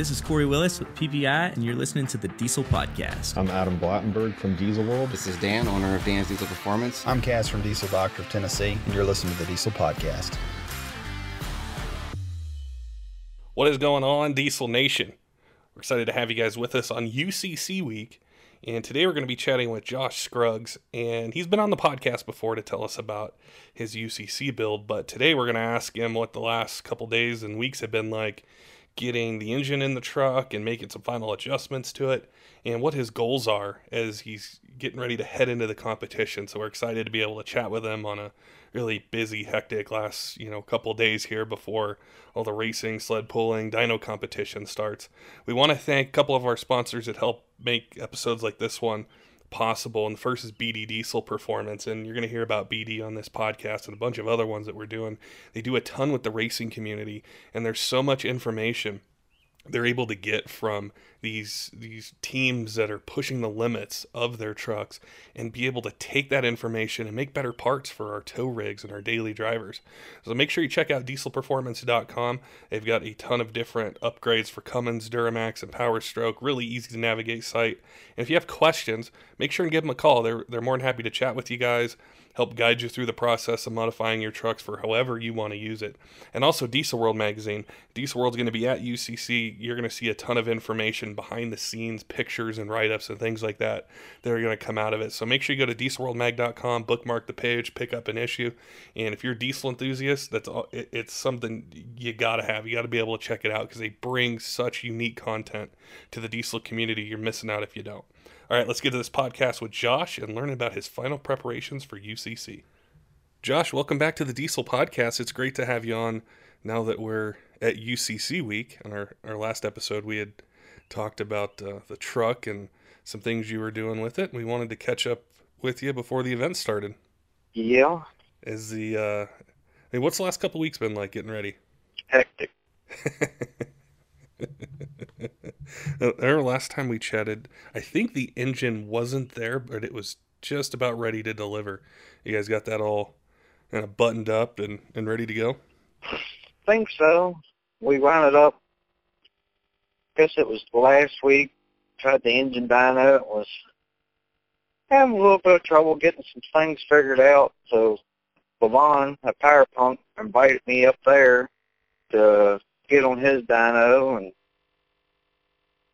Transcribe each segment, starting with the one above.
This is Kory Willis with PPEI, and you're listening to the Diesel Podcast. I'm Adam Blattenberg from Diesel World. This is Dan, owner of Dan's Diesel Performance. I'm Cass from Diesel Doctor of Tennessee, and you're listening to the Diesel Podcast. What is going on, Diesel Nation? We're excited to have you guys with us on UCC Week. And today we're going to be chatting with Josh Scruggs. And he's been on the podcast before to tell us about his UCC build. But today we're going to ask him what the last couple days and weeks have been like getting the engine in the truck and making some final adjustments to it and what his goals are as he's getting ready to head into the competition. So we're excited to be able to chat with him on a really busy, hectic last, you know, couple days here before all the racing, sled pulling, dyno competition starts. We want to thank a couple of our sponsors that help make episodes like this one possible. And the first is BD Diesel Performance. And you're going to hear about BD on this podcast and a bunch of other ones that we're doing. They do a ton with the racing community, and there's so much information they're able to get from these these teams that are pushing the limits of their trucks and be able to take that information and make better parts for our tow rigs and our daily drivers. So make sure you check out dieselperformance.com. They've got a ton of different upgrades for Cummins, Duramax, and Powerstroke. Really easy to navigate site. And if you have questions, make sure and give them a call. They're they're more than happy to chat with you guys help guide you through the process of modifying your trucks for however you want to use it. And also Diesel World magazine. Diesel World's going to be at UCC. You're going to see a ton of information behind the scenes, pictures and write-ups and things like that that are going to come out of it. So make sure you go to dieselworldmag.com, bookmark the page, pick up an issue. And if you're a diesel enthusiast, that's all, it's something you got to have. You got to be able to check it out because they bring such unique content to the diesel community. You're missing out if you don't. All right, let's get to this podcast with Josh and learn about his final preparations for UCC. Josh, welcome back to the Diesel Podcast. It's great to have you on now that we're at UCC week. On our, our last episode, we had talked about uh, the truck and some things you were doing with it. We wanted to catch up with you before the event started. Yeah. Is the, uh, I mean, what's the last couple weeks been like getting ready? Hectic. Our last time we chatted, I think the engine wasn't there, but it was just about ready to deliver. You guys got that all kind of buttoned up and, and ready to go? think so. We wound it up. Guess it was last week. Tried the engine dyno. It was having a little bit of trouble getting some things figured out. So Lavon at Fire Punk invited me up there to get on his dyno and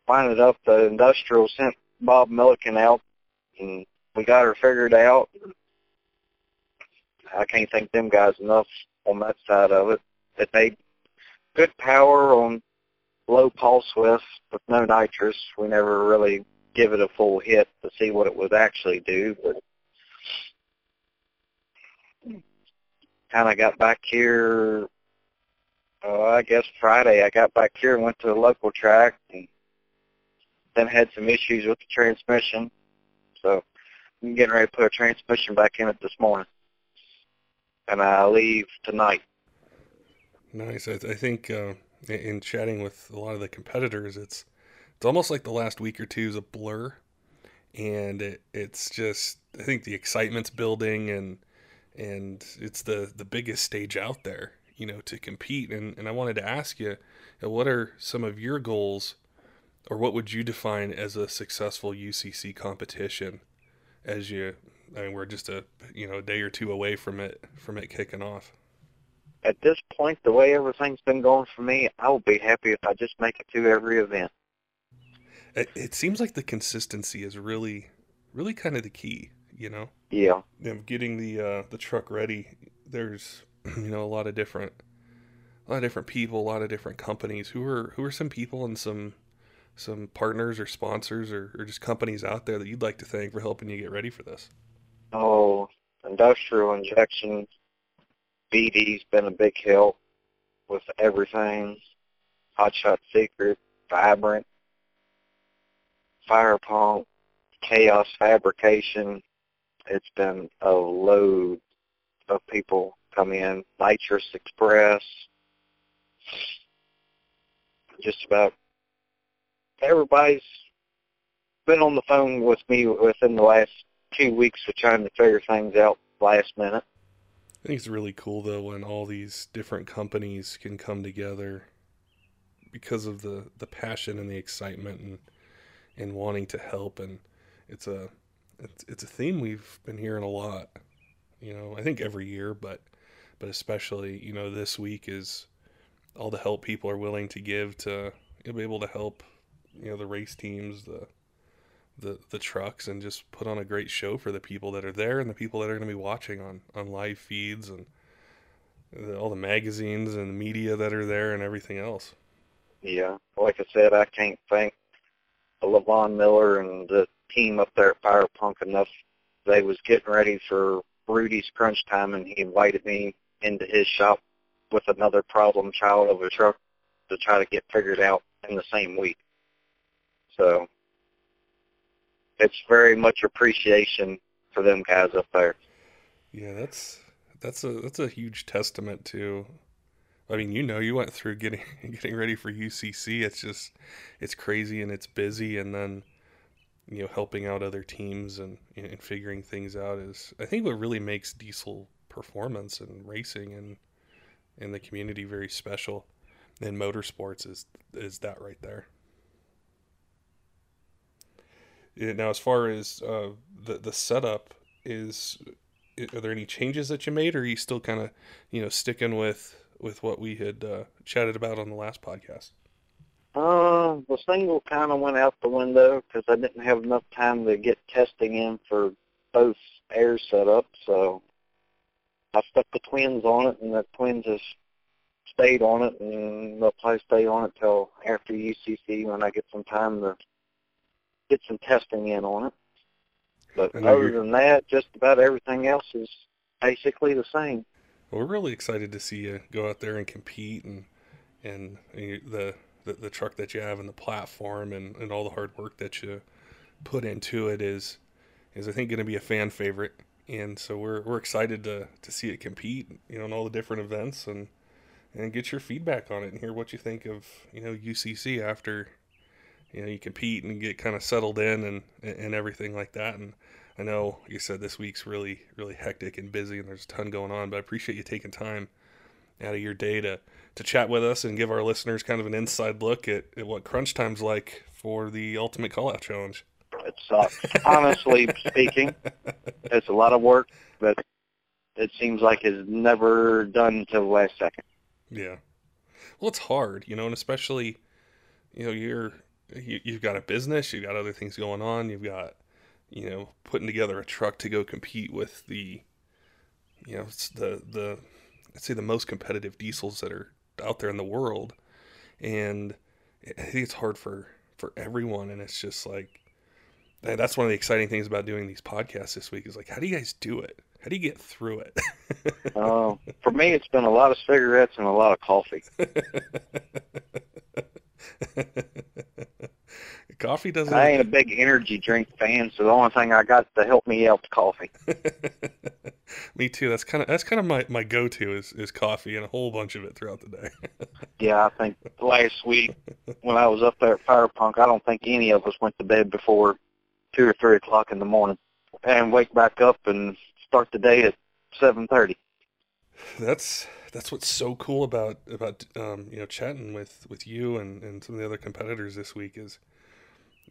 winded up the industrial sent Bob Milliken out and we got her figured out. I can't thank them guys enough on that side of it. It made good power on low pulse width with no nitrous. We never really give it a full hit to see what it would actually do, but kind of got back here, uh, I guess Friday I got back here and went to the local track and then had some issues with the transmission. So I'm getting ready to put a transmission back in it this morning. And I leave tonight. Nice. I, I think uh, in chatting with a lot of the competitors, it's it's almost like the last week or two is a blur, and it, it's just I think the excitement's building, and and it's the the biggest stage out there, you know, to compete. And and I wanted to ask you, what are some of your goals or what would you define as a successful UCC competition? As you, I mean, we're just a you know a day or two away from it from it kicking off. At this point, the way everything's been going for me, I will be happy if I just make it to every event. It, it seems like the consistency is really, really kind of the key. You know. Yeah. Know, getting the uh, the truck ready. There's you know a lot of different, a lot of different people, a lot of different companies. Who are who are some people and some some partners or sponsors or, or just companies out there that you'd like to thank for helping you get ready for this? Oh, industrial injection. BD's been a big help with everything. Hotshot Secret, Vibrant, Fire Punk, Chaos Fabrication. It's been a load of people come in. Nitrous Express. Just about everybody's been on the phone with me within the last two weeks of trying to figure things out last minute. I think it's really cool though when all these different companies can come together because of the the passion and the excitement and and wanting to help. And it's a it's, it's a theme we've been hearing a lot you know i think every year but but especially you know this week is all the help people are willing to give to be able to help you know the race teams the the the trucks and just put on a great show for the people that are there and the people that are going to be watching on on live feeds and the, all the magazines and the media that are there and everything else Yeah, like I said, I can't thank Lavon Miller and the team up there at Fire Punk enough. They was getting ready for Rudy's crunch time, and he invited me into his shop with another problem child of a truck to try to get figured out in the same week. So it's very much appreciation for them guys up there. yeah that's that's a that's a huge testament to I mean, you know, you went through getting getting ready for UCC. It's just it's crazy and it's busy, and then you know helping out other teams and and figuring things out is I think what really makes diesel performance and racing and and the community very special. in motorsports is is that right there. Yeah, now, as far as uh, the the setup is, are there any changes that you made, or are you still kind of you know sticking with with what we had uh, chatted about on the last podcast? Uh, the single kind of went out the window because I didn't have enough time to get testing in for both air setups. So I stuck the twins on it, and the twins has stayed on it, and they'll probably stay on it till after UCC when I get some time to get some testing in on it. But other you're- than that, just about everything else is basically the same. Well, we're really excited to see you go out there and compete, and and you- the the, the truck that you have and the platform and, and all the hard work that you put into it is is I think going to be a fan favorite, and so we're we're excited to to see it compete, you know, in all the different events and and get your feedback on it and hear what you think of you know UCC after you know you compete and get kind of settled in and and everything like that and I know like you said this week's really really hectic and busy and there's a ton going on but I appreciate you taking time out of your day to to chat with us and give our listeners kind of an inside look at, at what crunch time's like for the ultimate call out challenge It sucks. Honestly speaking, it's a lot of work but it seems like is never done until the last second. Yeah. Well, it's hard, you know, and especially, you know, you're you, you've got a business, you've got other things going on, you've got, you know, putting together a truck to go compete with the, you know, it's the the, I'd say the most competitive diesels that are out there in the world, and I think it's hard for for everyone, and it's just like, that's one of the exciting things about doing these podcasts this week is like, how do you guys do it? How do you get through it? Uh, for me, it's been a lot of cigarettes and a lot of coffee. Coffee doesn't. I ain't a big energy drink fan, so the only thing I got to help me out is coffee. Me too. That's kind of that's kind of my, my go to is, is coffee and a whole bunch of it throughout the day. Yeah, I think last week when I was up there at Fire Punk, I don't think any of us went to bed before two or three o'clock in the morning, and wake back up and start the day at seven thirty. that's that's what's so cool about about um, you know chatting with with you and, and some of the other competitors this week is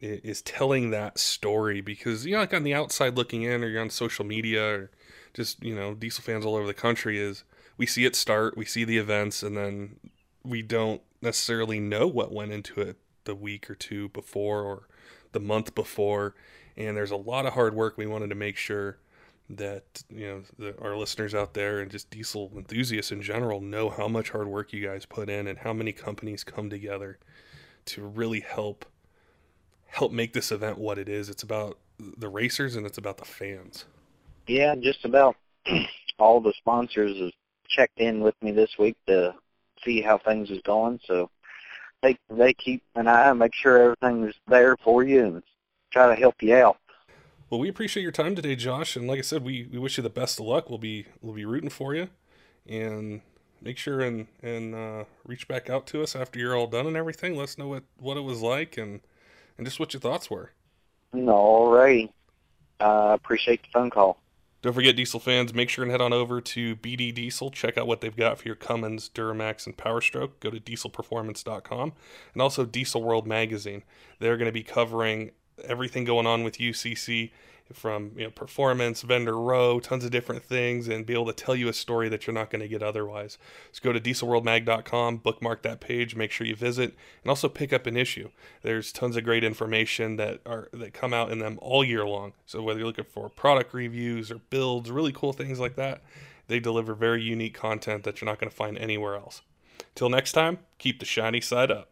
is telling that story because you know like on the outside looking in or you're on social media or just you know diesel fans all over the country is we see it start we see the events and then we don't necessarily know what went into it the week or two before or the month before. And there's a lot of hard work we wanted to make sure that you know the, our listeners out there and just diesel enthusiasts in general know how much hard work you guys put in and how many companies come together to really help help make this event what it is it's about the racers and it's about the fans Yeah, just about all the sponsors have checked in with me this week to see how things is going. So they they keep an eye, make sure everything is there for you, and try to help you out. Well, we appreciate your time today, Josh, and like I said, we, we wish you the best of luck. We'll be we'll be rooting for you, and make sure and and uh, reach back out to us after you're all done and everything. Let us know what what it was like and and just what your thoughts were. Alrighty. I appreciate the phone call. Don't forget, Diesel fans, make sure and head on over to BD Diesel. Check out what they've got for your Cummins, Duramax, and Powerstroke. Go to dieselperformance.com and also Diesel World Magazine. They're going to be covering everything going on with UCC from you know performance, vendor row, tons of different things, and be able to tell you a story that you're not going to get otherwise. So go to dieselworldmag.com, bookmark that page, make sure you visit, and also pick up an issue. There's tons of great information that are that come out in them all year long. So whether you're looking for product reviews or builds, really cool things like that, they deliver very unique content that you're not going to find anywhere else. Till next time, keep the shiny side up.